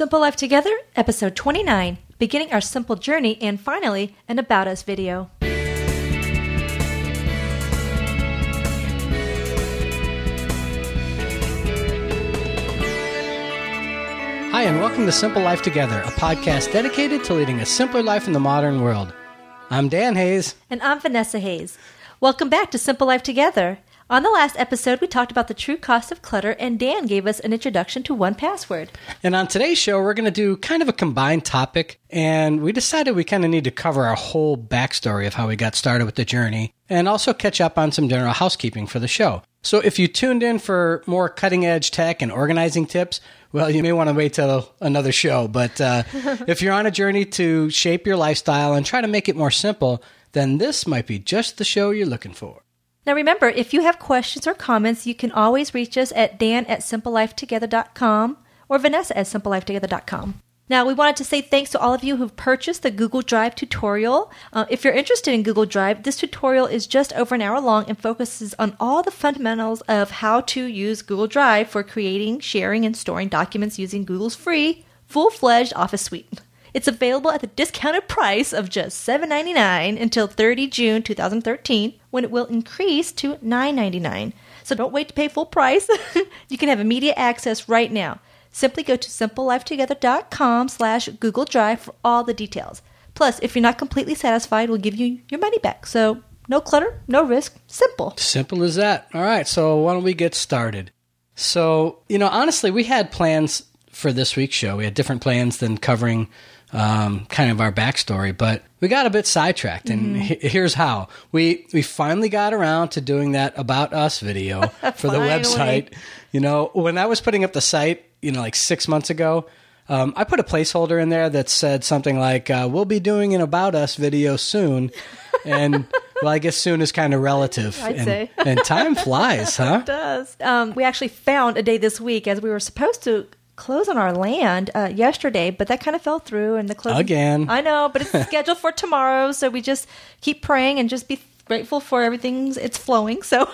Simple Life Together, episode 29, beginning our simple journey, and finally, an About Us video. Hi, and welcome to Simple Life Together, a podcast dedicated to leading a simpler life in the modern world. I'm Dan Hayes. And I'm Vanessa Hayes. Welcome back to Simple Life Together. On the last episode, we talked about the true cost of clutter, and Dan gave us an introduction to 1Password. And on today's show, we're going to do kind of a combined topic, and we decided we kind of need to cover our whole backstory of how we got started with the journey, and also catch up on some general housekeeping for the show. So if you tuned in for more cutting edge tech and organizing tips, well, you may want to wait till another show. But uh, if you're on a journey to shape your lifestyle and try to make it more simple, then this might be just the show you're looking for. Now remember, if you have questions or comments, you can always reach us at dan at simplelifetogether.com or vanessa at simplelifetogether.com. Now, we wanted to say thanks to all of you who've purchased the Google Drive tutorial. Uh, if you're interested in Google Drive, this tutorial is just over an hour long and focuses on all the fundamentals of how to use Google Drive for creating, sharing, and storing documents using Google's free, full fledged Office suite. It's available at the discounted price of just $7.99 until 30 June 2013, when it will increase to $9.99. So don't wait to pay full price. you can have immediate access right now. Simply go to simplelifetogether.com slash Google Drive for all the details. Plus, if you're not completely satisfied, we'll give you your money back. So no clutter, no risk, simple. Simple as that. All right, so why don't we get started? So, you know, honestly, we had plans for this week's show. We had different plans than covering um, kind of our backstory, but we got a bit sidetracked, and he- here's how we we finally got around to doing that about us video for the website. You know, when I was putting up the site, you know, like six months ago, um, I put a placeholder in there that said something like, uh, "We'll be doing an about us video soon," and well, I guess soon is kind of relative. I'd and, say. and time flies, huh? it does. Um, we actually found a day this week as we were supposed to close on our land uh, yesterday, but that kind of fell through, and the close again. I know, but it's scheduled for tomorrow, so we just keep praying and just be grateful for everything. It's flowing. So,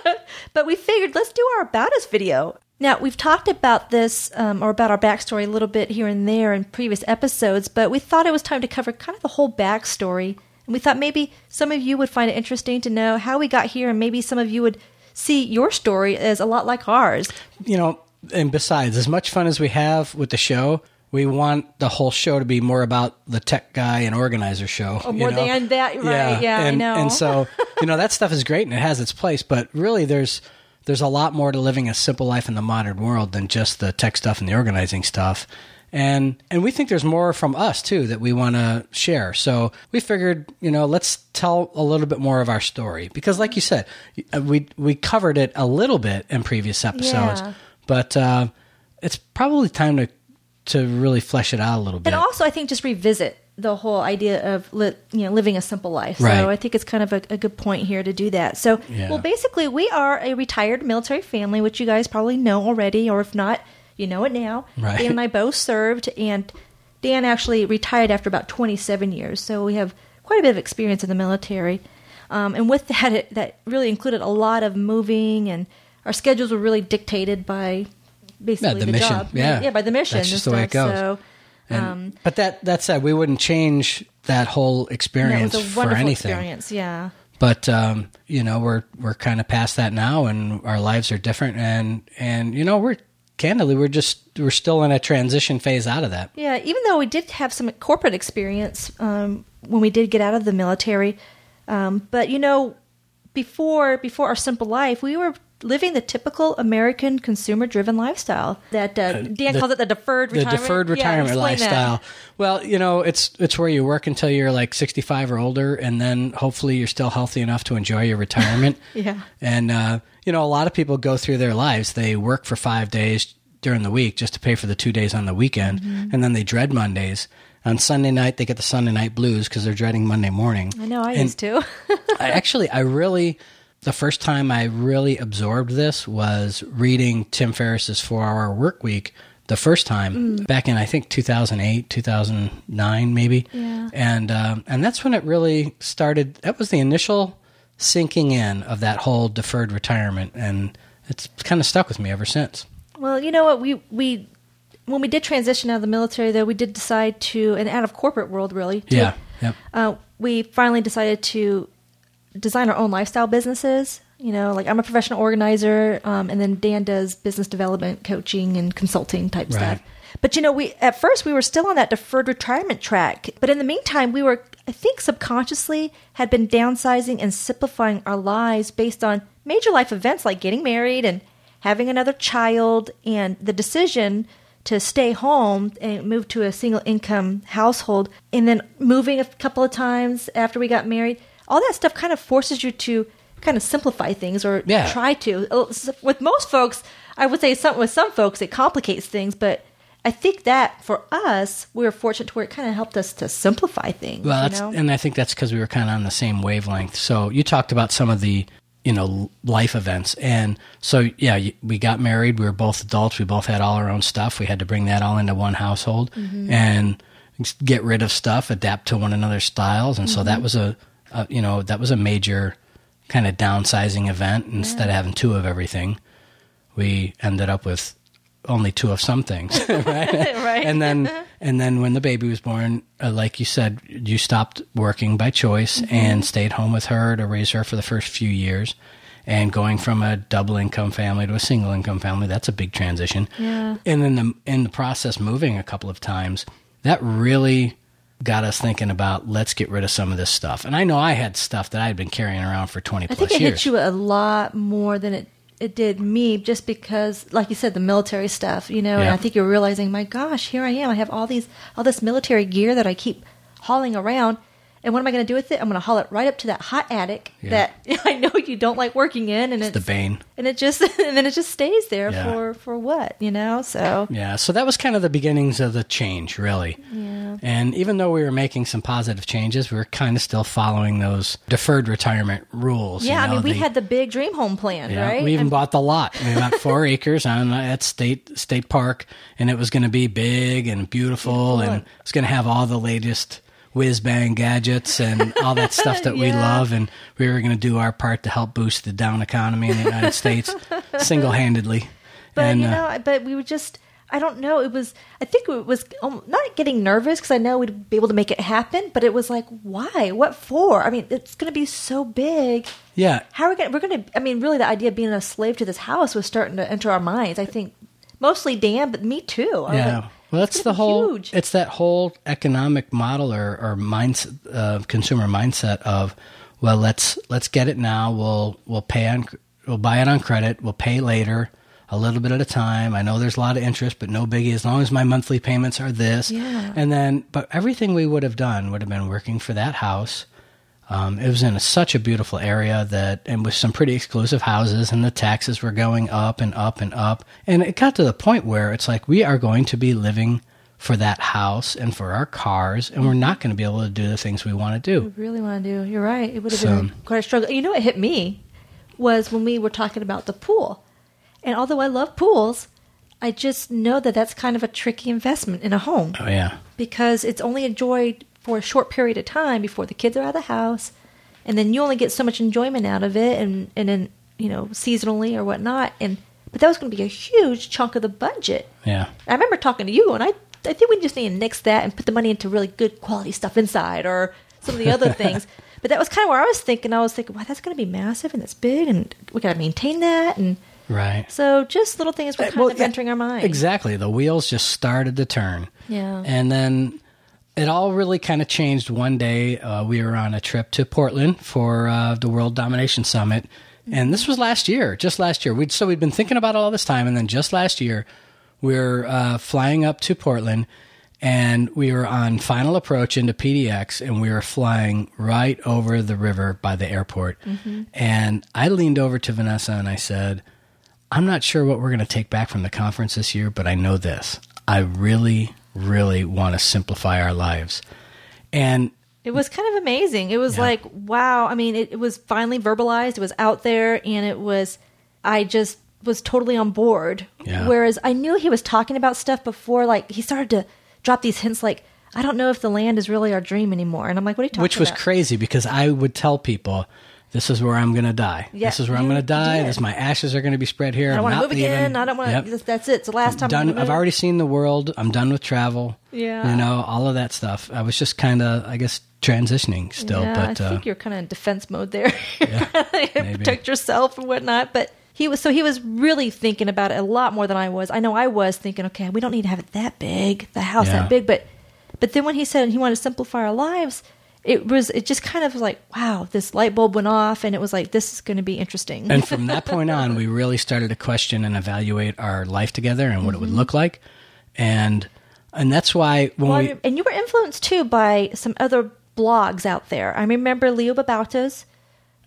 but we figured let's do our about us video. Now we've talked about this um, or about our backstory a little bit here and there in previous episodes, but we thought it was time to cover kind of the whole backstory. And we thought maybe some of you would find it interesting to know how we got here, and maybe some of you would see your story as a lot like ours. You know, and besides, as much fun as we have with the show, we want the whole show to be more about the tech guy and organizer show. Oh, more you know? than that, right? Yeah, yeah and, I know. And so, you know, that stuff is great and it has its place, but really, there's there's a lot more to living a simple life in the modern world than just the tech stuff and the organizing stuff. And and we think there's more from us too that we want to share. So we figured, you know, let's tell a little bit more of our story because, like you said, uh, we we covered it a little bit in previous episodes. Yeah but uh, it's probably time to to really flesh it out a little bit. And also, I think just revisit the whole idea of li- you know living a simple life. Right. So I think it's kind of a, a, good point here to do that. So, yeah. well, basically, we are a retired military family, which you guys probably know already, or if not, you know it now. Right. Dan and I both served, and Dan actually retired after about 27 years. So we have quite a bit of experience in the military. Um, and with that, it, that really included a lot of moving and our schedules were really dictated by basically yeah, the, the, mission. job. Yeah, yeah, by the mission. That's just the way it goes. So, and, um, but that that said, we wouldn't change that whole experience a for anything. experience. Yeah. But um, you know, we're we're kind of past that now, and our lives are different, and and you know, we're candidly, we're just we're still in a transition phase out of that. Yeah, even though we did have some corporate experience um, when we did get out of the military, um, but you know, before before our simple life, we were living the typical American consumer driven lifestyle that uh, Dan the, calls it the deferred the retirement. deferred retirement yeah, lifestyle. That. Well, you know, it's it's where you work until you're like 65 or older, and then hopefully you're still healthy enough to enjoy your retirement. yeah, and uh, you know, a lot of people go through their lives. They work for five days during the week just to pay for the two days on the weekend, mm-hmm. and then they dread Mondays. On Sunday night, they get the Sunday night blues because they're dreading Monday morning. I know, I and used to. I actually, I really the first time I really absorbed this was reading Tim Ferriss's Four Hour Work Week the first time mm. back in I think 2008, 2009 maybe. Yeah. And um, and that's when it really started. That was the initial sinking in of that whole deferred retirement, and it's kind of stuck with me ever since. Well, you know what we we when we did transition out of the military, though, we did decide to, and out of corporate world, really. to- Yeah. Yep. Uh, we finally decided to design our own lifestyle businesses. You know, like I'm a professional organizer, um, and then Dan does business development, coaching, and consulting type Right. stuff. But you know, we at first we were still on that deferred retirement track, but in the meantime, we were, I think, subconsciously had been downsizing and simplifying our lives based on major life events like getting married and having another child, and the decision to stay home and move to a single income household, and then moving a couple of times after we got married. All that stuff kind of forces you to kind of simplify things or Yeah. try to. With most folks, I would say some with some folks it complicates things, but I think that for us, we were fortunate to where it kind of helped us to simplify things. Well, you know? and I think that's because we were kind of on the same wavelength. So you talked about some of the, you know, life events, and so yeah, we got married. We were both adults. We both had all our own stuff. We had to bring that all into one household Mm-hmm. and get rid of stuff, adapt to one another's styles, and so Mm-hmm. that was a, a, you know, that was a major kind of downsizing event. Instead of having two of everything, we ended up with only two of some things, right? Right. And then, and then when the baby was born, uh, like you said, you stopped working by choice Mm-hmm. and stayed home with her to raise her for the first few years. And going from a double income family to a single income family, that's a big transition. Yeah. And then the, in the process, moving a couple of times, that really got us thinking about let's get rid of some of this stuff. And I know I had stuff that I had been carrying around for 20 I plus think it years. hit you a lot more than it, it did me just because, like you said, the military stuff, you know, and I think you're realizing, my gosh, here I am. I have all these, all this military gear that I keep hauling around. And what am I going to do with it? I'm going to haul it right up to that hot attic Yeah. that I know you don't like working in, and it's, the bane. and it just and then it just stays there Yeah. for for what you know. So Yeah, so that was kind of the beginnings of the change, really. Yeah. And even though we were making some positive changes, we were kind of still following those deferred retirement rules. you yeah, I know, mean, we the- had the big dream home plan, Yeah, right? we even And- bought the lot. We bought four acres on at State State Park, and it was going to be big and beautiful, Beautiful. and it's going to have all the latest whiz bang gadgets and all that stuff that we love. And we were going to do our part to help boost the down economy in the United States single handedly. But and, you uh, know, but we were just. I don't know. It was. I think it was um, not getting nervous because I know we'd be able to make it happen. But it was like, why? What for? I mean, it's going to be so big. yeah, How are we going? to We're going to. I mean, really, the idea of being a slave to this house was starting to enter our minds. I think mostly Dan, but me too. I Yeah. like, well, it's that's the whole. huge. It's that whole economic model or or mindset, uh, consumer mindset of, well, let's let's get it now. We'll we'll pay on we'll buy it on credit. We'll pay later, a little bit at a time. I know there's a lot of interest, but no biggie. As long as my monthly payments are this, Yeah. and then but everything we would have done would have been working for that house. Um, it was in a, such a beautiful area that, and with some pretty exclusive houses, and the taxes were going up and up and up. And it got to the point where it's like we are going to be living for that house and for our cars, and we're not going to be able to do the things we want to do. I really want to do. You're right. It would have So- been quite a struggle. You know, what hit me was when we were talking about the pool, and although I love pools, I just know that that's kind of a tricky investment in a home Oh yeah, because it's only enjoyed for a short period of time before the kids are out of the house, and then you only get so much enjoyment out of it, and and then you know seasonally or whatnot, and but that was going to be a huge chunk of the budget. yeah, I remember talking to you, and I I think we just need to nix that and put the money into really good quality stuff inside or some of the other things. But that was kind of where I was thinking. I was thinking, wow, that's going to be massive and that's big, and we got to maintain that. And right. so, just little things were uh, kind Well, of entering our mind. Exactly. The wheels just started to turn. Yeah. And then it all really kind of changed one day. Uh, we were on a trip to Portland for uh, the World Domination Summit. And this was last year, just last year. We'd, so we'd been thinking about it all this time. And then just last year, we were uh, flying up to Portland and we were on final approach into PDX and we were flying right over the river by the airport. And I leaned over to Vanessa and I said, I'm not sure what we're going to take back from the conference this year, but I know this. I really, really want to simplify our lives. And It was kind of amazing. It was Yeah. like, wow. I mean, it, it was finally verbalized. It was out there, and it was, I just was totally on board. Yeah. Whereas I knew he was talking about stuff before, like, he started to drop these hints, like, I don't know if the land is really our dream anymore. And I'm like, what are you talking about? which was about? crazy because I would tell people, this is where I'm going to die. Yeah, this is where I'm going to die. This my ashes are going to be spread here. I don't want to move again. I don't want Yep. to. That's it. It's the last time. I'm done. I've already seen the world. I'm done with travel. Yeah. You know, all of that stuff. I was just kind of, I guess, transitioning still. Yeah, but I uh, think you're kind of in defense mode there. maybe. Protect yourself and whatnot. But he was so he was really thinking about it a lot more than I was. I know I was thinking, okay, we don't need to have it that big, the house Yeah. that big. But but then when he said he wanted to simplify our lives, it was it just kind of like wow, this light bulb went off, and it was like this is going to be interesting. and from that point on, we really started to question and evaluate our life together and what it Mm-hmm. would look like. And and that's why when Well, we and you were influenced too by some other blogs out there. I remember Leo Babauta's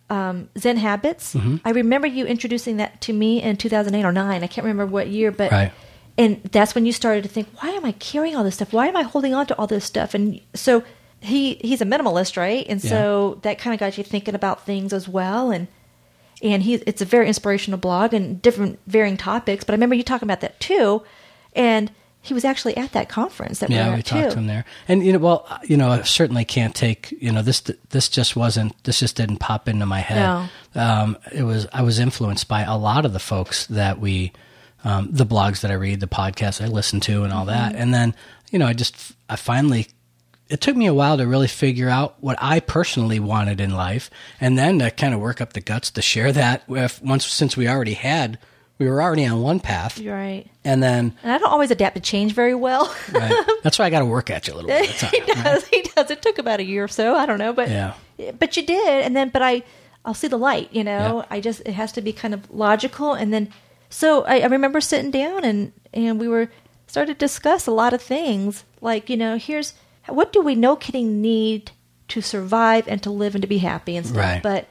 um, Zen Habits. Mm-hmm. I remember you introducing that to me in 2008 or 9. I can't remember what year, but Right. and that's when you started to think, why am I carrying all this stuff? Why am I holding on to all this stuff? And so he he's a minimalist, right? And so that kind of got you thinking about things as well and and he it's a very inspirational blog and different varying topics, but I remember you talking about that too. And he was actually at that conference that we yeah, were we at talked too. to him there, and you know, well, you know, I certainly can't take you know this. This just wasn't. This just didn't pop into my head. No. Um, it was. I was influenced by a lot of the folks that we, um, the blogs that I read, the podcasts I listen to, and all that. Mm-hmm. And then you know, I just I finally. It took me a while to really figure out what I personally wanted in life, and then to kind of work up the guts to share that with once since we already had we were already on one path, right. and then And I don't always adapt to change very well. right, that's why I got to work at you a little bit. At he time, right? does. He does. It took about a year or so. I don't know, but Yeah. but you did. And then, but I, I'll see the light. You know, Yeah. I just it has to be kind of logical. And then, so I, I remember sitting down and and we were started to discuss a lot of things. Like you know, here's what do we know kidding need to survive and to live and to be happy and stuff. Right. But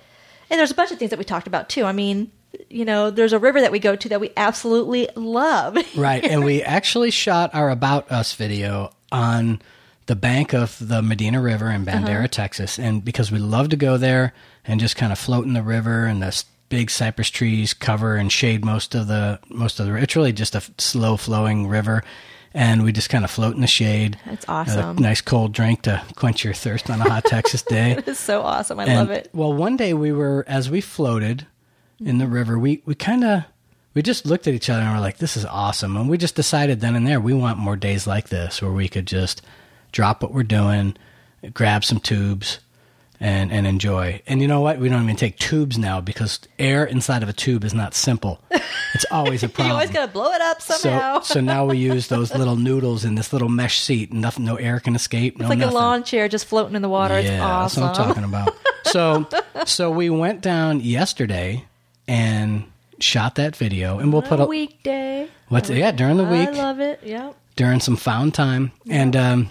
and there's a bunch of things that we talked about too. I mean. You know, there's a river that we go to that we absolutely love. Right. And we actually shot our About Us video on the bank of the Medina River in uh-huh. Bandera, Texas. And because we love to go there and just kind of float in the river and the big cypress trees cover and shade most of the, most of the, it's really just a slow flowing river. And we just kind of float in the shade. That's awesome. A nice cold drink to quench your thirst on a hot Texas day. It's so awesome. I And, love it. Well, one day we were as we floated in the river, we we kind of we just looked at each other and we're like, "This is awesome," and we just decided then and there we want more days like this where we could just drop what we're doing, grab some tubes. And, and enjoy. And you know what? We don't even take tubes now because air inside of a tube is not simple. It's always a problem. You always got to blow it up somehow. so, so now we use those little noodles in this little mesh seat. and Nothing, no air can escape. no it's like nothing. a lawn chair just floating in the water. it's Yeah, awesome. that's what I'm talking about. so, so we went down yesterday and shot that video, and we'll put a a weekday. what's yeah during the week I love it. Yep. during some found time, and um,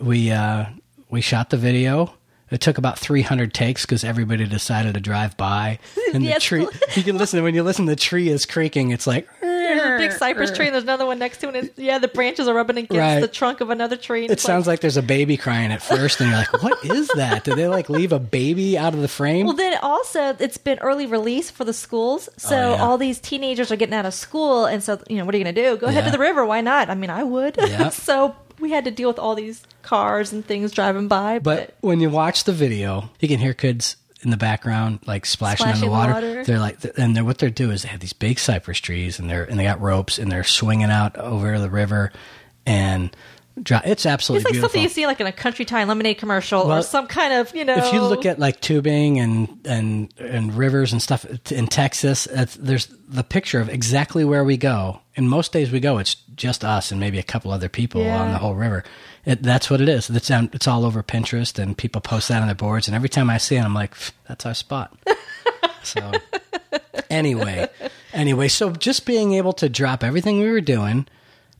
we uh, we shot the video. It took about 300 takes because everybody decided to drive by, and the Yes. tree. You can listen when you listen. The tree is creaking. It's like There's a big cypress tree, and there's another one next to it. And it's, yeah, the branches are rubbing against Right. the trunk of another tree. It sounds like there's a baby crying at first, and you're like, "What is that? Did they like leave a baby out of the frame?" Well, then also it's been early release for the schools, oh, so Oh, yeah. all these teenagers are getting out of school, and so you know what are you going to do? Go head Yeah. to the river. Why not? I mean, I would. Yeah. so we had to deal with all these cars and things driving by. But when you watch the video, you can hear kids in the background like splashing, in the water. water. They're like, and they're what they're doing is they have these big cypress trees, and they're and they got ropes, and they're swinging out over the river, and it's absolutely it's like beautiful. something you see like in a country time lemonade commercial or some kind of you know. if you look at like tubing and and and rivers and stuff in Texas, there's the picture of exactly where we go. And most days we go, it's just us and maybe a couple other people Yeah. on the whole river. It, that's what it is. It's on, it's all over Pinterest, and people post that on their boards. And every time I see it, I'm like, that's our spot. so anyway, anyway, so just being able to drop everything we were doing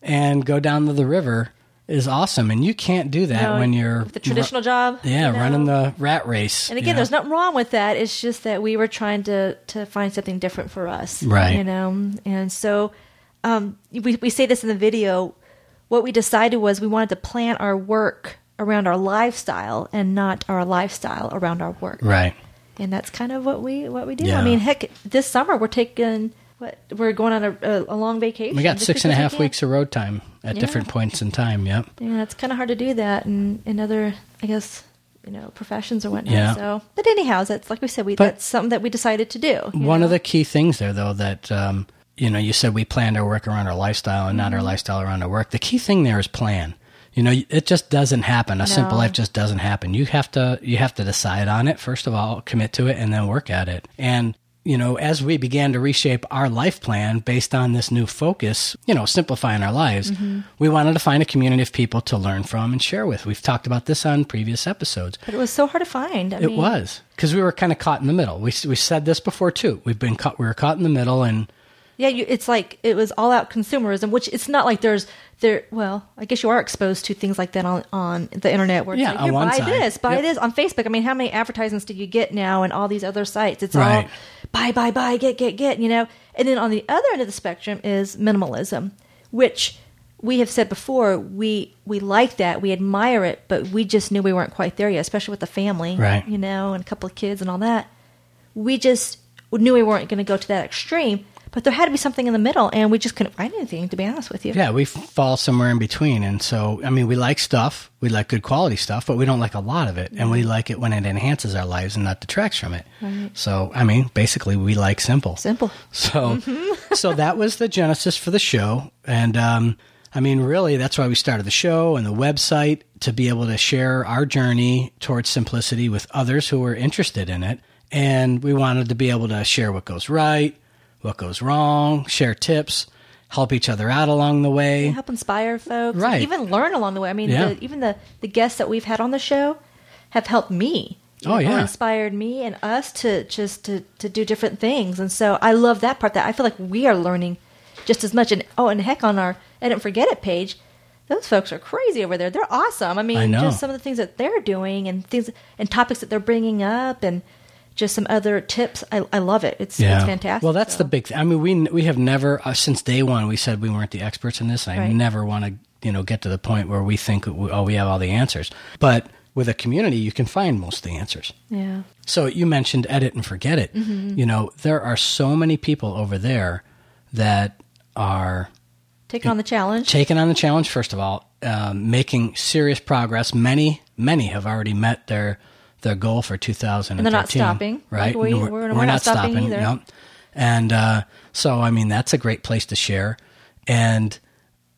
and go down to the river is awesome. And you can't do that you know, when you're the traditional job. yeah, you know? running the rat race. And you again, know? there's nothing wrong with that. It's just that we were trying to to find something different for us, Right. You know, and so um, we we say this in the video. What we decided was we wanted to plan our work around our lifestyle and not our lifestyle around our work, right. and that's kind of what we what we do. Yeah. I mean, heck, this summer we're taking what we're going on a, a, a long vacation. We got six and a because we weeks of road time at Yeah. different points in time. Yep. Yeah, it's kind of hard to do that in in other, I guess, you know professions or whatnot. Yeah. So, but anyhow, that's like we said, we But- that's something that we decided to do. One know? of the key things there, though, that um, you know, you said we planned our work around our lifestyle and Mm-hmm. not our lifestyle around our work. The key thing there is plan. You know, it just doesn't happen. A simple life just doesn't happen. You have to you have to decide on it first of all, commit to it, and then work at it. And you know, as we began to reshape our life plan based on this new focus, you know, simplifying our lives, Mm-hmm. we wanted to find a community of people to learn from and share with. We've talked about this on previous episodes. but it was so hard to find. I It mean, was because we were kind of caught in the middle. We we said this before too. We've been caught. We were caught in the middle, and Yeah, you, it's like it was all out consumerism, which it's not like there's there. Well, I guess you are exposed to things like that on on the internet. Where Yeah, like, Here, buy side. this, buy Yep. this on Facebook. I mean, how many advertisements do you get now and all these other sites? It's Right. all buy, buy, buy, get, get, get. You know, and then on the other end of the spectrum is minimalism, which we have said before. We we like that, we admire it, but we just knew we weren't quite there yet, especially with the family, Right. You know, and a couple of kids and all that we just knew we weren't going to go to that extreme, but there had to be something in the middle, and we just couldn't find anything, to be honest with you. yeah, we fall somewhere in between. And so, I mean, we like stuff. We like good quality stuff, but we don't like a lot of it, and we like it when it enhances our lives and not detracts from it. So, I mean, basically, we like simple. Simple. So, so that was the genesis for the show, and um, I mean, really, that's why we started the show and the website to be able to share our journey towards simplicity with others who are interested in it, and we wanted to be able to share what goes right, what goes wrong, share tips, help each other out along the way. Help inspire folks, Right. even learn along the way. I mean, Yeah. the, even the, the guests that we've had on the show have helped me. Oh, yeah. inspired me and us to just to, to do different things, and so I love that part. That I feel like we are learning just as much. And oh, and heck, on our Edit and Forget It page, those folks are crazy over there. They're awesome. I mean, I know. just some of the things that they're doing and things and topics that they're bringing up, and just some other tips. I, I love it. It's it's fantastic. Well, that's so. the big thing. I mean, we we have never uh, since day one we said we weren't the experts in this. And I Right. never want to you know get to the point where we think oh we have all the answers. But with a community, you can find most of the answers. yeah. So you mentioned edit and forget it. Mm-hmm. You know, there are so many people over there that are Taking on the challenge. taking on the challenge. First of all, um, making serious progress. Many many have already met their their goal for 2013. And they're not stopping. right? Like we- No, we're- we're not stopping either. no. And uh, so, I mean, that's a great place to share and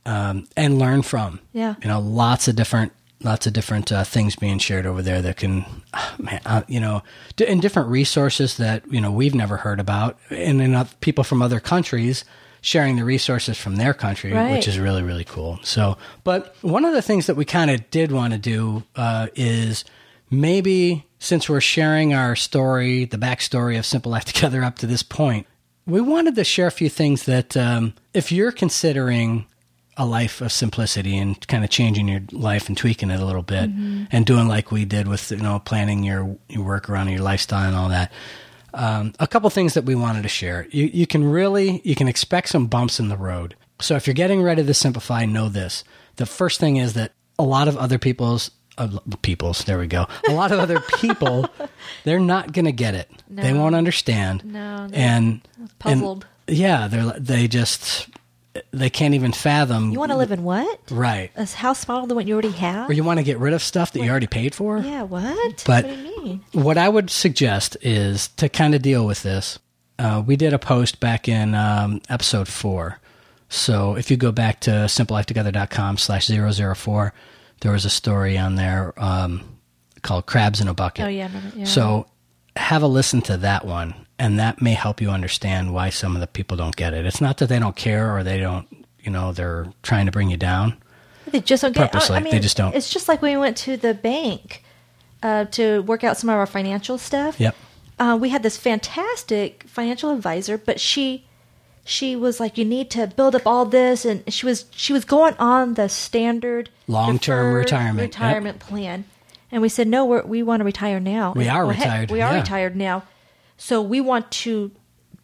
um, and learn from. Yeah. you know, lots of different lots of different uh, things being shared over there that can, man, uh, you know, d- and different resources that you know we've never heard about, and then people from other countries sharing the resources from their country, Right. which is really really cool. So, but one of the things that we kind of did want to do uh, is maybe since we're sharing our story, the backstory of Simple Life Together up to this point, we wanted to share a few things that um, if you're considering a life of simplicity and kind of changing your life and tweaking it a little bit and doing like we did with you know planning your, your work around your lifestyle and all that um, a couple things that we wanted to share. You, you can really you can expect some bumps in the road. So if you're getting ready to simplify know this. The first thing is that a lot of other people's uh, people's there we go a lot of other people they're not going to get it they won't understand No, and puzzled. and, yeah they're they just they can't even fathom You want to live in what? right A house smaller than what you already have? or you want to get rid of stuff that you already paid for yeah, what? But- what do you mean? what I would suggest is to kind of deal with this. Uh, we did a post back in um, episode four. So if you go back to simplelifetogether.com slash 004, there was a story on there um, called Crabs in a Bucket. Oh, yeah, yeah. So have a listen to that one, and that may help you understand why some of the people don't get it. It's not that they don't care or they don't, you know, they're trying to bring you down. They just don't get Purposely, I mean, they just don't. It's just like when we went to the bank uh, to work out some of our financial stuff. Yep. Uh, we had this fantastic financial advisor, but she she was like, "You need to build up all this," and she was she was going on the standard Long-term deferred retirement, yep. retirement plan, and we said, "No, we're, we want to retire now. We are Well, heck, retired, we are yeah. retired now, so we want to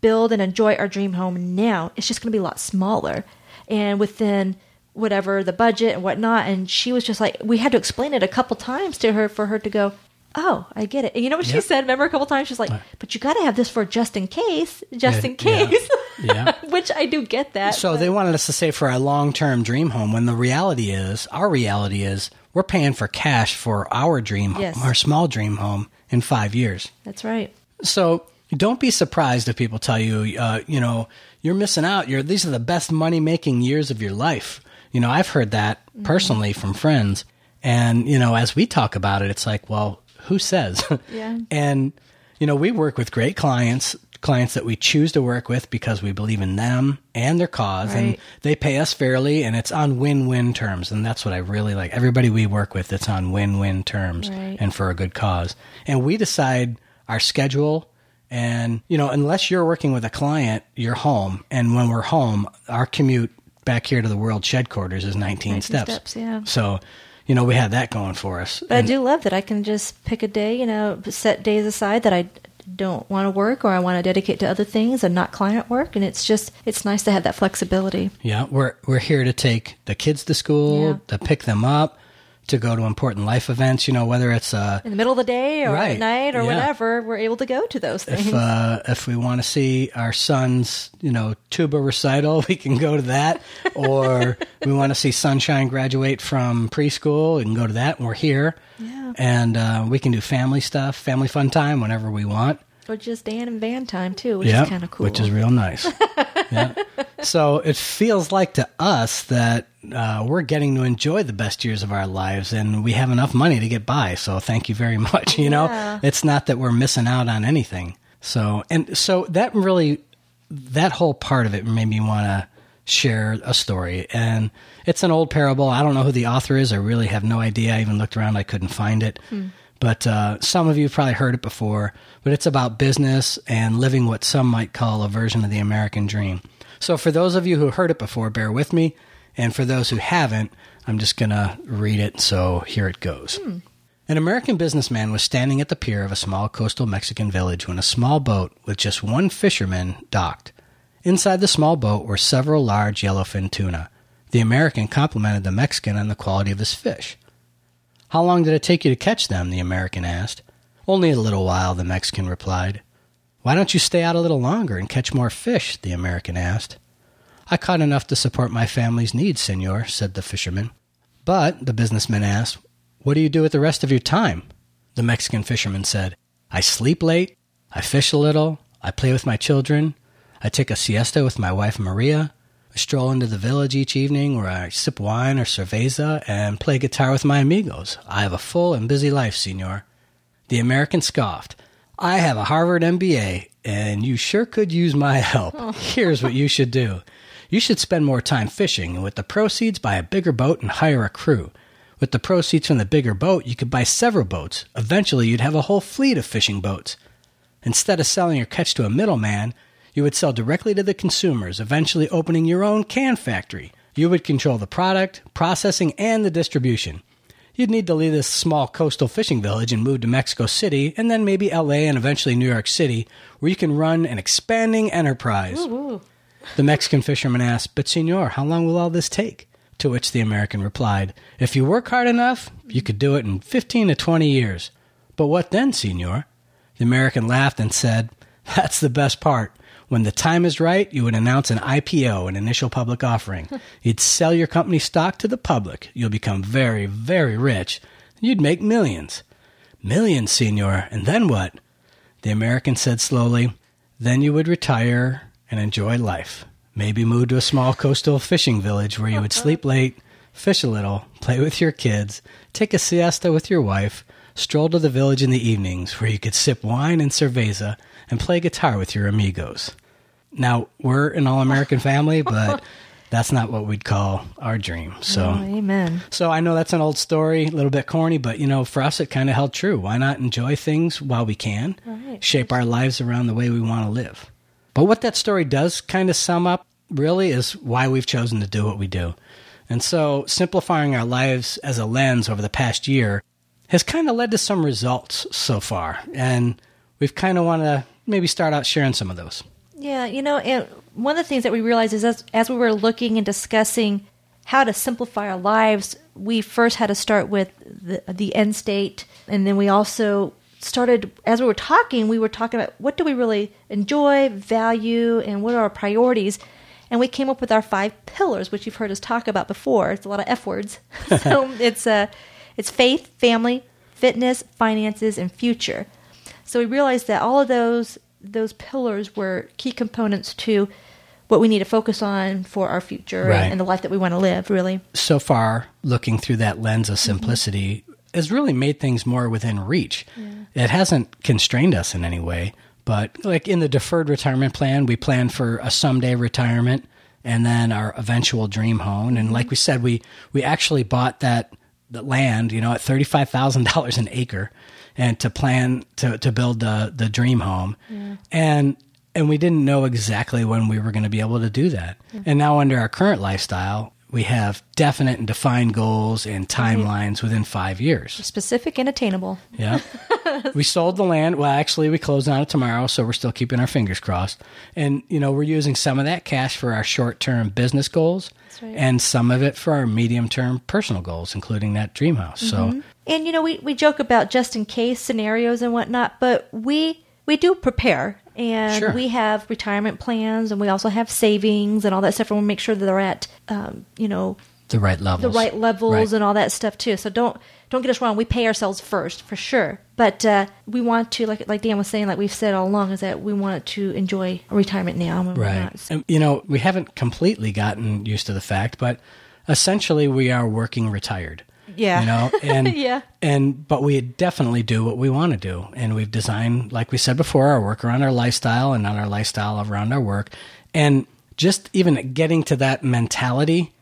build and enjoy our dream home now. It's just going to be a lot smaller, and within." whatever the budget and whatnot and she was just like we had to explain it a couple times to her for her to go oh i get it and you know what she Yep. said remember a couple times she's like but you got to have this for just in case just Yeah, in case Yeah. Which I do get that. So they wanted us to say for our long term dream home when the reality is, our reality is, we're paying for cash for our dream Yes. home, our small dream home in five years. That's right. So don't be surprised if people tell you, uh, you know, you're missing out. You're these are the best money making years of your life. You know, I've heard that personally from friends, and you know, as we talk about it, it's like, well, who says? Yeah. and you know, we work with great clients, clients that we choose to work with because we believe in them and their cause, and they pay us fairly, and it's on win-win terms, and that's what I really like. Everybody we work with, it's on win-win terms Right. and for a good cause. And we decide our schedule. And, you know, unless you're working with a client, you're home. And when we're home, our commute back here to the World Shed Quarters is 19, 19 steps. steps, yeah. So, you know, we have that going for us. But I do love that I can just pick a day, you know, set days aside that I don't want to work or I want to dedicate to other things and not client work. And it's just, it's nice to have that flexibility. Yeah, we're we're here to take the kids to school, Yeah. to pick them up, to go to important life events. You know, whether it's uh, In the middle of the day or Right. at night or Yeah. whatever, we're able to go to those things. if uh, if we want to see our son's you know tuba recital, we can go to that. or we want to see Sunshine graduate from preschool, we can go to that. And we're here, Yeah. and uh, we can do family stuff, family fun time whenever we want. Or just Dan and Van time too, which Yeah, is kind of cool. which is real nice. yeah. So it feels like to us that uh, we're getting to enjoy the best years of our lives, and we have enough money to get by. So thank you very much. You know, it's not that we're missing out on anything. So and so that really, that whole part of it made me want to share a story, and it's an old parable. I don't know who the author is. I really have no idea. I even looked around, I couldn't find it. But uh, some of you have probably heard it before. But it's about business and living what some might call a version of the American dream. So for those of you who heard it before, bear with me. And for those who haven't, I'm just going to read it. So here it goes. An American businessman was standing at the pier of a small coastal Mexican village when a small boat with just one fisherman docked. Inside the small boat were several large yellowfin tuna. The American complimented the Mexican on the quality of his fish. How long did it take you to catch them? the American asked. Only a little while, the Mexican replied. Why don't you stay out a little longer and catch more fish? the American asked. I caught enough to support my family's needs, senor, said the fisherman. But, the businessman asked, what do you do with the rest of your time? The Mexican fisherman said, I sleep late, I fish a little, I play with my children, I take a siesta with my wife Maria, I stroll into the village each evening where I sip wine or cerveza and play guitar with my amigos. I have a full and busy life, senor. The American scoffed. I have a Harvard MBA, and you sure could use my help. Oh. Here's what you should do. You should spend more time fishing, and with the proceeds, buy a bigger boat and hire a crew. With the proceeds from the bigger boat, you could buy several boats. Eventually, you'd have a whole fleet of fishing boats. Instead of selling your catch to a middleman, you would sell directly to the consumers, eventually opening your own can factory. You would control the product, processing, and the distribution. You'd need to leave this small coastal fishing village and move to Mexico City, and then maybe LA and eventually New York City, where you can run an expanding enterprise. Ooh. The Mexican fisherman asked, But, senor, how long will all this take? To which the American replied, If you work hard enough, you could do it in 15 to 20 years. But what then, senor? The American laughed and said, That's the best part. When the time is right, you would announce an IPO, an initial public offering. You'd sell your company stock to the public. You'll become very, very rich. You'd make millions. Millions, senor. And then what? The American said slowly, Then you would retire and enjoy life. Maybe move to a small coastal fishing village where you would uh-huh. sleep late, fish a little, play with your kids, take a siesta with your wife, stroll to the village in the evenings where you could sip wine and cerveza and play guitar with your amigos. Now, we're an all American family, but that's not what we'd call our dream. So. Oh, amen. So I know that's an old story, a little bit corny, but you know, for us it kind of held true. Why not enjoy things while we can, Right. shape our lives around the way we want to live? But what that story does kind of sum up really is why we've chosen to do what we do. And so simplifying our lives as a lens over the past year has kind of led to some results so far. And we've kind of want to maybe start out sharing some of those. Yeah, you know, and one of the things that we realized is as, as we were looking and discussing how to simplify our lives, we first had to start with the, the end state, and then we also started as we were talking, we were talking about what do we really enjoy, value, and what are our priorities. And we came up with our five pillars, which you've heard us talk about before. It's a lot of F words. so it's uh, it's faith, family, fitness, finances, and future. So we realized that all of those those pillars were key components to what we need to focus on for our future Right. and, and the life that we want to live. Really, so far, looking through that lens of mm-hmm. simplicity has really made things more within reach. It hasn't constrained us in any way, but like in the deferred retirement plan, we plan for a someday retirement and then our eventual dream home. And like we said, we we actually bought that the land, you know, at thirty five thousand dollars an acre, and to plan to to build the the dream home, and and we didn't know exactly when we were going to be able to do that. And now under our current lifestyle, we have definite and defined goals and mm-hmm. timelines within five years. specific and attainable. Yeah. we sold the land. Well, actually, we close on it tomorrow, so we're still keeping our fingers crossed. And, you know, we're using some of that cash for our short term business goals right. and some of it for our medium term personal goals, including that dream house. So, mm-hmm. And you know, we, we joke about just in case scenarios and whatnot, but we we do prepare and Sure. we have retirement plans and we also have savings and all that stuff and we make sure that they're at um, you know the right levels. the right levels Right. and all that stuff too. So don't don't get us wrong. We pay ourselves first for sure, but uh, we want to like like Dan was saying, like we've said all along, is that we want to enjoy retirement now. And we're Right. not. And, you know, we haven't completely gotten used to the fact, but essentially we are working retired. Yeah. You know, and Yeah. and but we definitely do what we want to do, and we've designed, like we said before, our work around our lifestyle, and not our lifestyle around our work, and just even getting to that mentality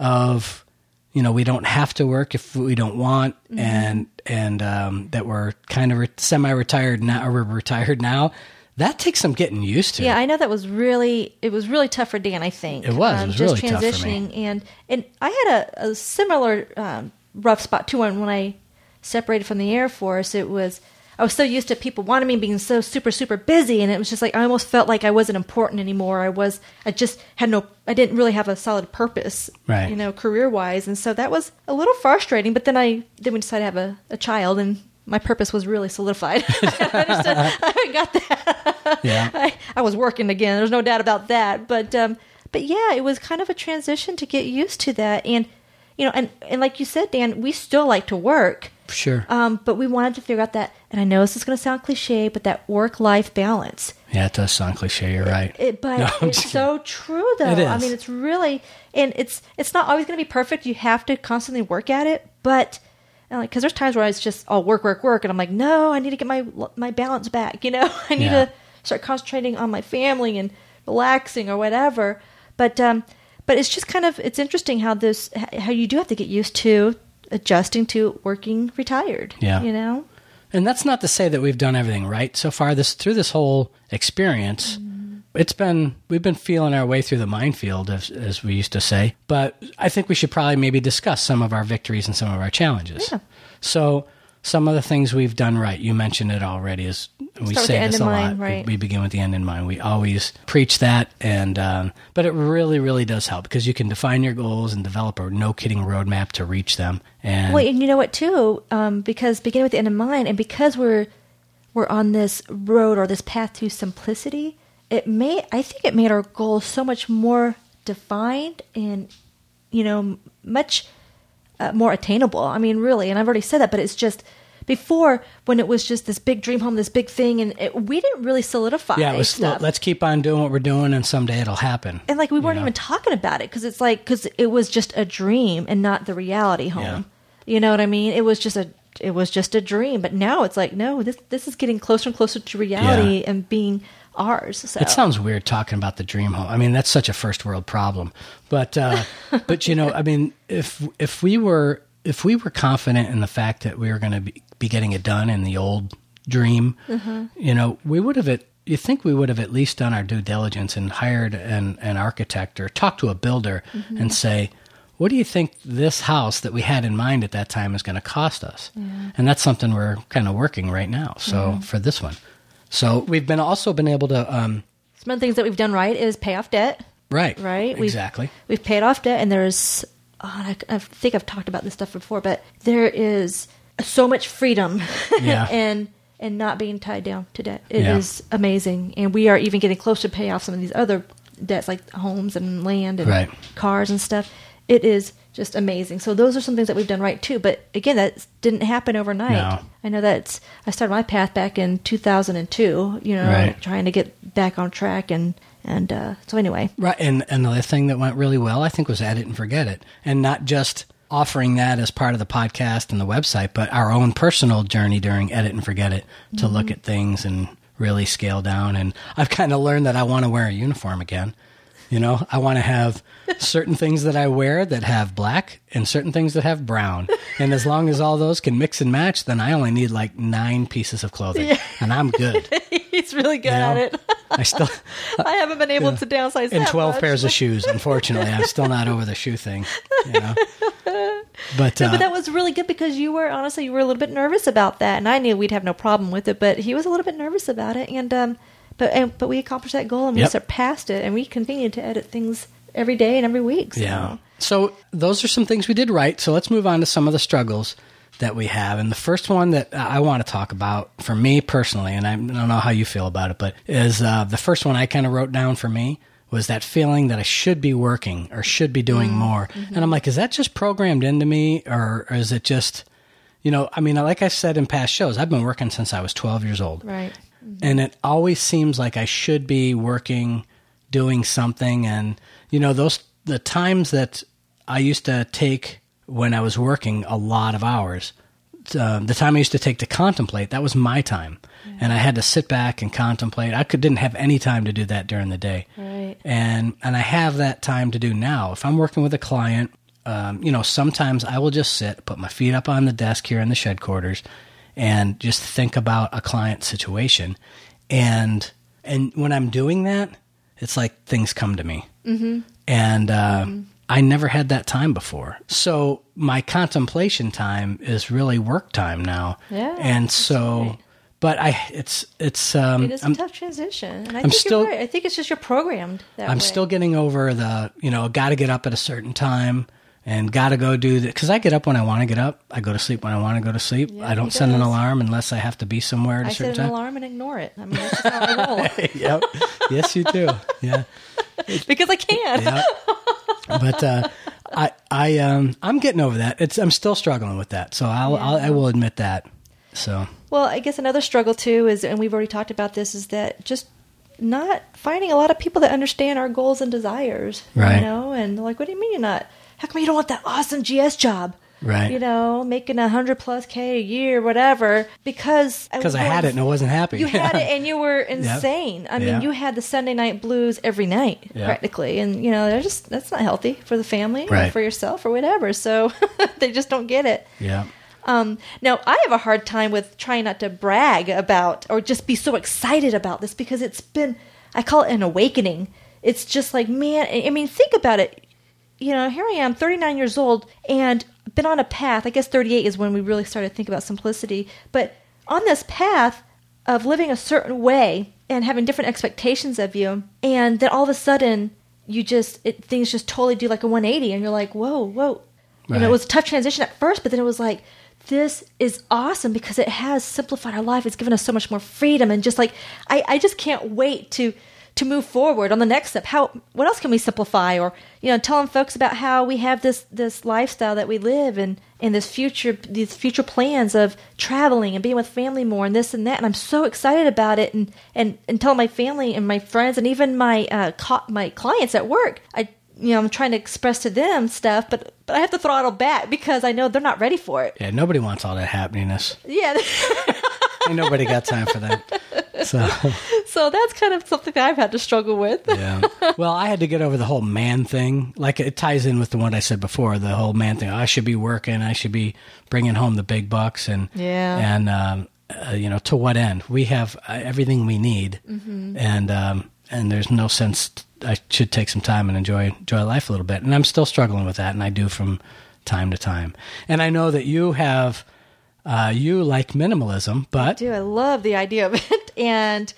of, you know, we don't have to work if we don't want, Mm-hmm. and and um, that we're kind of re- semi-retired now, or we're retired now. That takes some getting used to. Yeah, I know that was really it was really tough for Dan. I think It was. It was just really tough for me. transitioning, and and I had a, a similar um, rough spot too. When when I separated from the Air Force, it was I was so used to people wanting me being so super super busy, and it was just like I almost felt like I wasn't important anymore. I was I just had no I didn't really have a solid purpose, Right. You know, career wise, and so that was a little frustrating. But then I then we decided to have a, a child, and my purpose was really solidified. I. I got that. Yeah. I, I was working again. There's no doubt about that. But um, but yeah, it was kind of a transition to get used to that. And you know, and and like you said, Dan, we still like to work. Sure. Um, but we wanted to figure out that, and I know this is going to sound cliche, but that work-life balance. Yeah, it does sound cliche. You're right. It, but No, it's so true, though. It I mean, it's really, and it's it's not always going to be perfect. You have to constantly work at it, but and like, because there's times where it's just all work, work, work, and I'm like, no, I need to get my my balance back. You know, I need Yeah. to start concentrating on my family and relaxing or whatever. But um, but it's just kind of it's interesting how this how you do have to get used to adjusting to working retired. Yeah. you know. And that's not to say that we've done everything right so far. This through this whole experience, mm-hmm. it's been we've been feeling our way through the minefield, as, as we used to say. But I think we should probably maybe discuss some of our victories and some of our challenges. Yeah. So some of the things we've done right, you mentioned it already. Is we Start say this a mind, lot. right. We, we begin with the end in mind. We always preach that, and um, but it really, really does help because you can define your goals and develop a no kidding roadmap to reach them. And Well, and you know what too? Um, because beginning with the end in mind, and because we're we're on this road or this path to simplicity, it may I think it made our goals so much more defined and you know much uh, more attainable. I mean, really, and I've already said that, but it's just before when it was just this big dream home, this big thing, and it, we didn't really solidify. yeah, it was, stuff. let's keep on doing what we're doing, and someday it'll happen. and like we weren't know? even talking about it because it's like because it was just a dream and not the reality home. Yeah. You know what I mean? It was just a it was just a dream, but now it's like no, this this is getting closer and closer to reality Yeah. and being ours. So It sounds weird talking about the dream home. I mean, that's such a first world problem. But uh, but you know, I mean, if if we were if we were confident in the fact that we were going to be, be getting it done in the old dream, Mm-hmm. you know, we would have it. You think we would have at least done our due diligence and hired an, an architect or talked to a builder Mm-hmm. and say, what do you think this house that we had in mind at that time is going to cost us? And that's something we're kind of working right now. So Mm-hmm. for this one, so we've been also been able to. Um, some of the things that we've done right is pay off debt. Right. Right? We've- Exactly. We've paid off debt, and there's oh, I, I think I've talked about this stuff before, but there is so much freedom Yeah. and and not being tied down to debt. It is Yeah. amazing, and we are even getting close to pay off some of these other debts like homes and land and Right. cars and stuff. It is just amazing. So those are some things that we've done right too. But again, that didn't happen overnight. No. I know that's I started my path back in 2002. You know, Right. trying to get back on track and and uh, so anyway. Right. And another thing that went really well, I think, was Edit and Forget It. And not just offering that as part of the podcast and the website, but our own personal journey during Edit and Forget It to look at things and really scale down. And I've kind of learned that I want to wear a uniform again. You know, I want to have certain things that I wear that have black and certain things that have brown. And as long as all those can mix and match, then I only need like nine pieces of clothing and I'm good. He's really good You know? at it. I still, I haven't been able to downsize in 12 much. pairs of shoes. Unfortunately, I'm still not over the shoe thing. You know? But, uh, But that was really good because you were honestly you were a little bit nervous about that, and I knew we'd have no problem with it. But he was a little bit nervous about it, and um, but and, but we accomplished that goal and we surpassed it, and we continued to edit things every day and every week. So. yeah. So those are some things we did right. So let's move on to some of the struggles that we have. And the first one that I want to talk about for me personally, and I don't know how you feel about it, but is uh, the first one I kind of wrote down for me was that feeling that I should be working or should be doing more. And I'm like, is that just programmed into me or, or is it just, you know, I mean, like I said in past shows, I've been working since I was 12 years old. Right. and it always seems like I should be working, doing something, and you know those the times that I used to take when I was working a lot of hours. Uh, the time I used to take to contemplate that was my time, and I had to sit back and contemplate. I could didn't have any time to do that during the day, Right. and and I have that time to do now. If I'm working with a client, um, you know, sometimes I will just sit, put my feet up on the desk here in the shed quarters, and just think about a client situation. And and when I'm doing that, it's like things come to me, mm-hmm. and uh, I never had that time before. So my contemplation time is really work time now. Yeah, and so. great. But I, it's it's um, It is a I'm, tough transition, and I I'm think still- you're right. I think it's just you're programmed that I'm way. still getting over the, you know, got to get up at a certain time and got to go do that. Because I get up when I want to get up. I go to sleep when I want to go to sleep. Yeah, I don't set an alarm unless I have to be somewhere at a I set certain an time. alarm and ignore it. I mean, that's just how I roll yep. Yes, you do. Yeah. because I can. Yeah. But uh, I, I, um, I'm getting over that. It's, I'm still struggling with that. So I'll, I'll I will admit that. So Well, I guess another struggle too is, and we've already talked about this, is that just not finding a lot of people that understand our goals and desires. Right. You know, and like, what do you mean you're not? How come you don't want that awesome GS job? Right. You know, making a hundred plus K a year, whatever. Because because I had it and I wasn't happy. You had it and you were insane. I mean, Yeah. you had the Sunday night blues every night Yeah. practically, and you know, they're just that's not healthy for the family or for yourself or whatever. So they just don't get it. yeah. Um, now, I have a hard time with trying not to brag about or just be so excited about this because it's been, I call it an awakening. It's just like, man, I mean, think about it. You know, here I am, 39 years old, and been on a path. I guess 38 is when we really started to think about simplicity. But on this path of living a certain way and having different expectations of you, and then all of a sudden, you just, it, things just totally do like a 180, and you're like, whoa, whoa. You know, it was a tough transition at first, but then it was like, this is awesome because it has simplified our life. It's given us so much more freedom and just like I, I just can't wait to to move forward on the next step. How what else can we simplify or you know telling folks about how we have this this lifestyle that we live and and this future these future plans of traveling and being with family more and this and that and I'm so excited about it and and and telling my family and my friends and even my uh co- my clients at work. I you know I'm trying to express to them stuff, but but I have to throttle back because I know they're not ready for it. Yeah. Nobody wants all that happeniness. Yeah. Ain't nobody got time for that. So. so that's kind of something that I've had to struggle with. yeah. Well, I had to get over the whole man thing. Like it ties in with the one I said before. The whole man thing. I should be working. I should be bringing home the big bucks. And Yeah. And um, uh, you know, to what end? We have uh, everything we need, Mm-hmm. and um, and there's no sense. I should take some time and enjoy enjoy life a little bit. And I'm still struggling with that, and I do from time to time. And I know that you have. Uh, you like minimalism, but Dude, I love the idea of it, and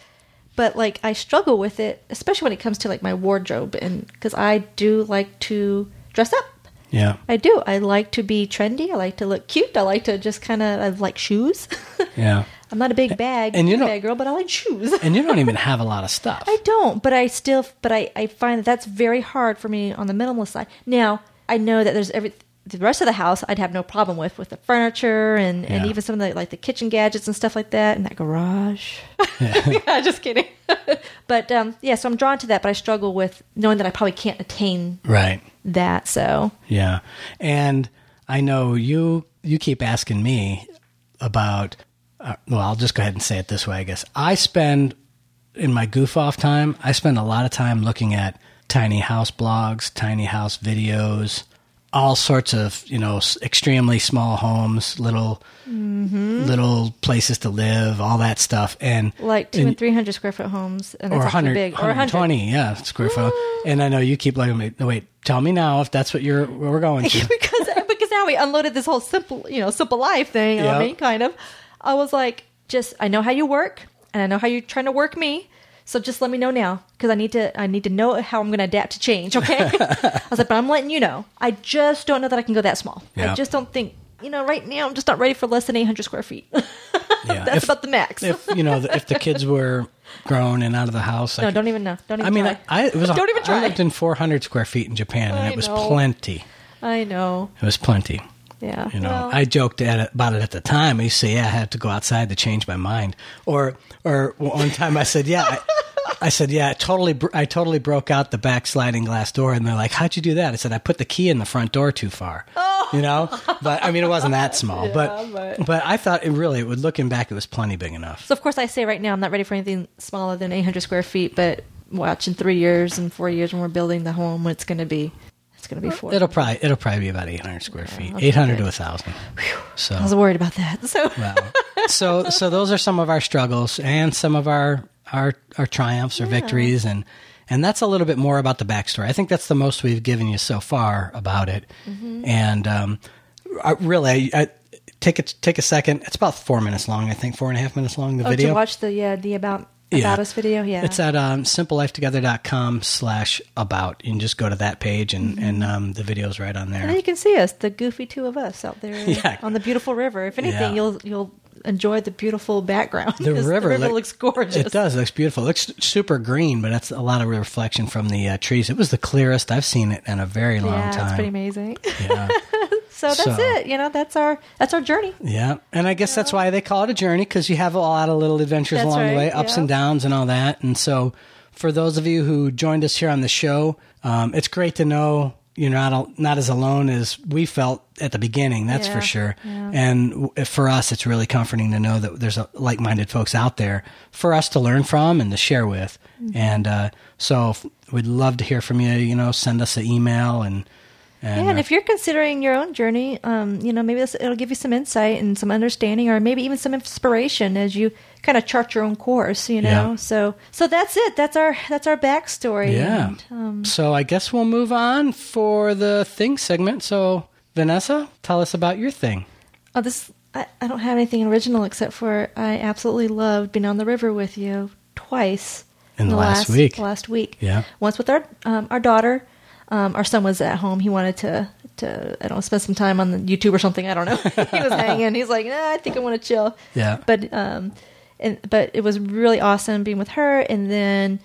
but like I struggle with it, especially when it comes to like my wardrobe, and because I do like to dress up. yeah, I do. I like to be trendy. I like to look cute. I like to just kind of. I like shoes. yeah, I'm not a big bag, And you know- bag girl, but I like shoes. and you don't even have a lot of stuff. I don't, but I still, but I, I find that that's very hard for me on the minimalist side. Now, I know that there's every, the rest of the house I'd have no problem with, with the furniture and, and Yeah. even some of the, like the kitchen gadgets and stuff like that, and that garage. yeah, just kidding. but, um, yeah, so I'm drawn to that, but I struggle with knowing that I probably can't attain right. that, so. Yeah. And I know you you keep asking me about uh, well, I'll just go ahead and say it this way, I guess. I spend in my goof off time, I spend a lot of time looking at tiny house blogs, tiny house videos, all sorts of, you know, extremely small homes, little little places to live, all that stuff. And Like two and- and three hundred square foot homes, and or that's actually 100, big, or 100. 120, yeah, square foot. And I know you keep looking at me. Wait, tell me now if that's what you're what we're going to. because because now we unloaded this whole simple you know simple life thing on me kind of i was like just i know how you work and i know how you're trying to work me so just let me know now because i need to i need to know how i'm going to adapt to change okay i was like but i'm letting you know i just don't know that i can go that small Yeah. i just don't think you know right now i'm just not ready for less than 800 square feet Yeah. that's if, about the max if you know if the kids were grown and out of the house. I no could- don't even know don't even I mean. I, I it was. Don't even try. I lived in 400 square feet in Japan, and I it was know. plenty. i know It was plenty. Yeah You know, Well, I joked at it, about it at the time. I used to say, "Yeah, I had to go outside to change my mind." Or, or one time I said, "Yeah." I, I said, "Yeah, I totally, br- I totally broke out the back sliding glass door," and they're like, "How'd you do that?" I said, "I put the key in the front door too far." oh. You know, but I mean, it wasn't that small, but, Oh. but- but I thought it really, it would looking back, it was plenty big enough. So of course I say right now I'm not ready for anything smaller than 800 square feet, but watch in three years and four years when we're building the home, it's going to be it's going to be four. It'll probably, it'll probably be about 800 square feet, okay, 800 good. to a thousand. So I was worried about that. So Wow. so so those are some of our struggles and some of our our our triumphs or victories and and that's a little bit more about the backstory. I think that's the most we've given you so far about it. And um, I, really, I, take a take a second. It's about four minutes long. I think four and a half minutes long. The oh, video. to watch the yeah the about about us video, yeah. It's at um, simplelifetogether.com slash about. You can just go to that page and, and um, the video's right on there. and you can see us, the goofy two of us out there Yeah. on the beautiful river. If anything, Yeah. you'll you'll enjoy the beautiful background. The river, the river look- looks gorgeous. It does. It looks beautiful. It looks super green, but that's a lot of reflection from the uh, trees. It was the clearest I've seen it in a very long Yeah, time. it's pretty amazing. Yeah. So that's So- it. You know, that's our that's our journey. Yeah, and I guess that's why they call it a journey because you have a lot of little adventures That's along the way, ups yeah. and downs, and all that. And so, for those of you who joined us here on the show, um, it's great to know you're not not as alone as we felt at the beginning. That's Yeah, for sure. yeah. And for us, it's really comforting to know that there's a, like-minded folks out there for us to learn from and to share with. Mm-hmm. And uh, so, we'd love to hear from you. You know, send us an email and. And, Yeah, and uh, if you're considering your own journey, um, you know, maybe this, it'll give you some insight and some understanding, or maybe even some inspiration as you kind of chart your own course. You know, Yeah. so so that's it. That's our that's our backstory. Yeah. And, um, so I guess we'll move on for the thing segment. So Vanessa, tell us about your thing. oh, this I, I don't have anything original except for I absolutely loved being on the river with you twice In the last week. Last week, Yeah. Once with our um, our daughter. Um, our son was at home. He wanted to to I don't know spend some time on the YouTube or something. I don't know. he was hanging. He's like, nah, I think I want to chill. Yeah. But um, and but it was really awesome being with her, and then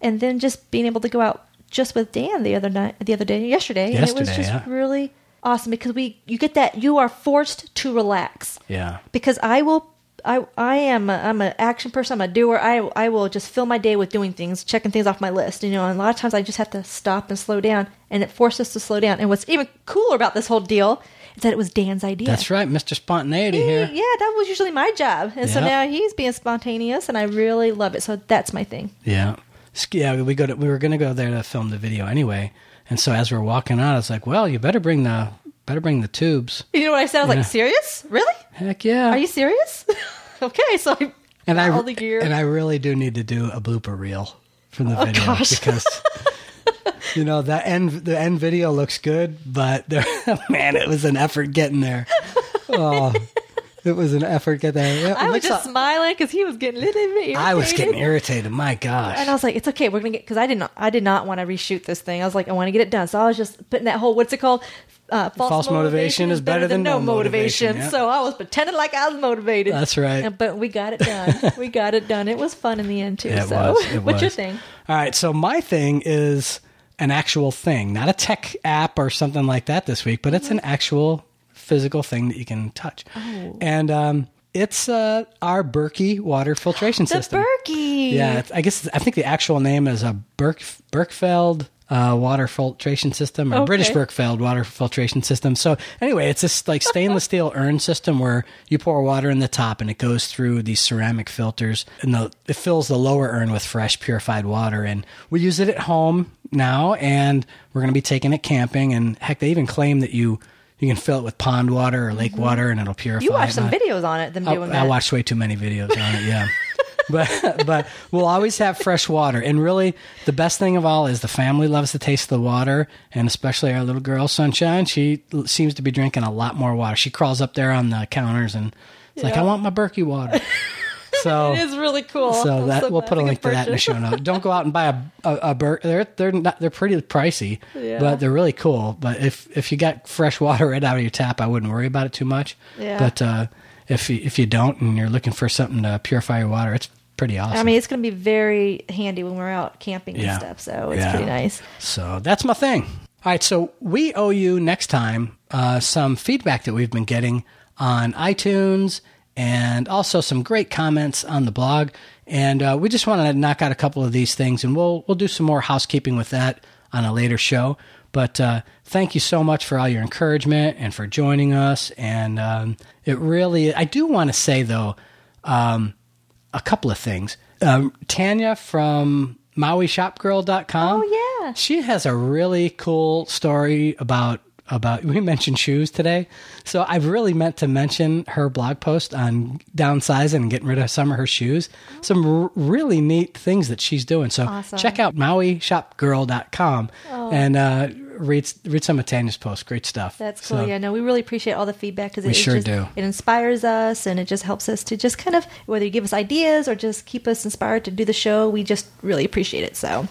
and then just being able to go out just with Dan the other night, the other day, yesterday, and it was just yeah. really awesome because we you get that you are forced to relax Yeah. because I will. I I am a, I'm an action person. I'm a doer. I I will just fill my day with doing things, checking things off my list. You know, and a lot of times I just have to stop and slow down, and it forced us to slow down. And what's even cooler about this whole deal is that it was Dan's idea. That's right, Mr. Spontaneity He- here. Mm, yeah, that was usually my job, and so now he's being spontaneous, and I really love it. So that's my thing. Yeah. Yeah, we go to, we were going to go there to film the video anyway. And so as we're walking out, I was like, "Well, you better bring the better bring the tubes." You know what I said? I was Yeah. like, "Serious? Really? Heck yeah. Are you serious?" okay, so I, and I all the gear. and I really do need to do a blooper reel from the Oh, video gosh. because you know that end the end video looks good, but there, man, it was an effort getting there. Oh, it was an effort getting there. I was just like- smiling because he was getting a little bit irritated. I was getting irritated. My gosh. And I was like, "It's okay. We're gonna get." Because I did not, I did not want to reshoot this thing. I was like, I want to get it done. So I was just putting that whole what's it called, uh, false, motivation, is better than, no motivation. yeah. So I was pretending like I was motivated. That's right. But we got it done. we got it done. It was fun in the end too. It so, was, what's your thing? All right, so my thing is an actual thing, not a tech app or something like that this week, but it's an actual physical thing that you can touch. Oh. And um, it's uh, our Berkey water filtration The system. Berkey. Yeah, it's, I guess I think the actual name is a Berk Berkefeld uh, water filtration system or Okay. British Berkefeld water filtration system. So anyway, it's this like stainless steel urn system where you pour water in the top and it goes through these ceramic filters and the, it fills the lower urn with fresh purified water. And we use it at home now, and we're going to be taking it camping. And heck, they even claim that you. You can fill it with pond water or lake water, and it'll purify. Mm-hmm. You watched some videos on it, them doing I that. I watched way too many videos on it. Yeah, but but we'll always have fresh water, and really the best thing of all is the family loves the taste of the water, and especially our little girl Sunshine. She seems to be drinking a lot more water. She crawls up there on the counters and it's like, "I want my Berkey water." So. It is really cool. So that so we'll put a link to that in the show note. Don't go out and buy a a, a Ber- They're they're not they're pretty pricey, Yeah. but they're really cool. But if if you got fresh water right out of your tap, I wouldn't worry about it too much. Yeah. But uh, if you, if you don't and you're looking for something to purify your water, it's pretty awesome. I mean, it's going to be very handy when we're out camping Yeah. and stuff. So it's Yeah. pretty nice. So that's my thing. All right, so we owe you next time uh, some feedback that we've been getting on iTunes and also some great comments on the blog. And uh, we just want to knock out a couple of these things, and we'll we'll do some more housekeeping with that on a later show. But uh, thank you so much for all your encouragement and for joining us. And um, it really, I do want to say though, um, a couple of things. Um, Tanya from MauiShopGirl.com. Oh, yeah. She has a really cool story about about we mentioned shoes today. So I've really meant to mention her blog post on downsizing and getting rid of some of her shoes. Some r- really neat things that she's doing. So Awesome. check out MauiShopGirl.com and uh, read read some of Tanya's posts. Great stuff. That's cool. So- yeah, no, we really appreciate all the feedback because it, it sure just, do. It inspires us and it just helps us to just kind of whether you give us ideas or just keep us inspired to do the show. We just really appreciate it. So.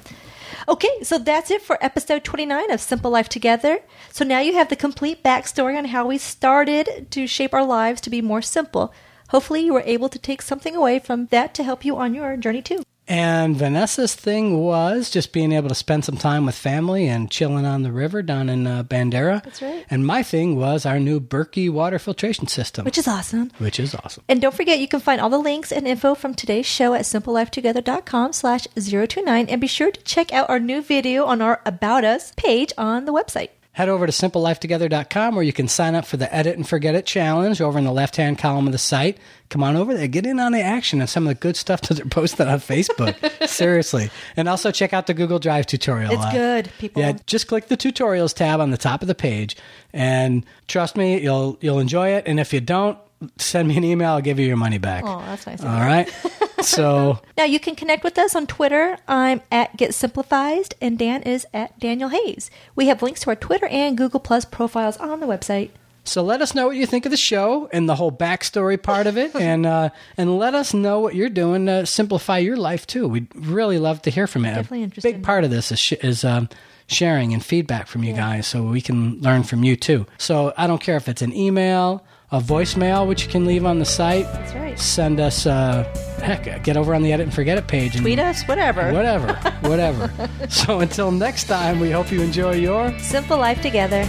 Okay, so that's it for episode 29 of Simple Life Together. So now you have the complete backstory on how we started to shape our lives to be more simple. Hopefully, you were able to take something away from that to help you on your journey too. And Vanessa's thing was just being able to spend some time with family and chilling on the river down in uh, Bandera. That's right. And my thing was our new Berkey water filtration system, Which is awesome. which is awesome. And don't forget, you can find all the links and info from today's show at simplelifetogether.com slash 029. And be sure to check out our new video on our About Us page on the website. Head over to simplelifetogether.com where you can sign up for the Edit and Forget It challenge over in the left hand column of the site. Come on over there, get in on the action and some of the good stuff that they're posting on Facebook. Seriously. And also check out the Google Drive tutorial. It's Uh, good, people. Yeah, just click the tutorials tab on the top of the page, and trust me, you'll you'll enjoy it. And if you don't, send me an email. I'll give you your money back. Oh, that's nice. All right. So Now you can connect with us on Twitter. I'm at Get Simplified, and Dan is at Daniel Hayes. We have links to our Twitter and Google Plus profiles on the website. so let us know what you think of the show and the whole backstory part of it, and uh, and let us know what you're doing to simplify your life too. We'd really love to hear from you. Definitely A big part of this is sh- is. Um, Sharing and feedback from you guys so we can learn from you too. So I don't care if it's an email, a voicemail, which you can leave on the site. That's right. Send us, uh, heck, get over on the Edit and Forget It page and Tweet us, whatever. whatever, whatever. so until next time, we hope you enjoy your Simple life together.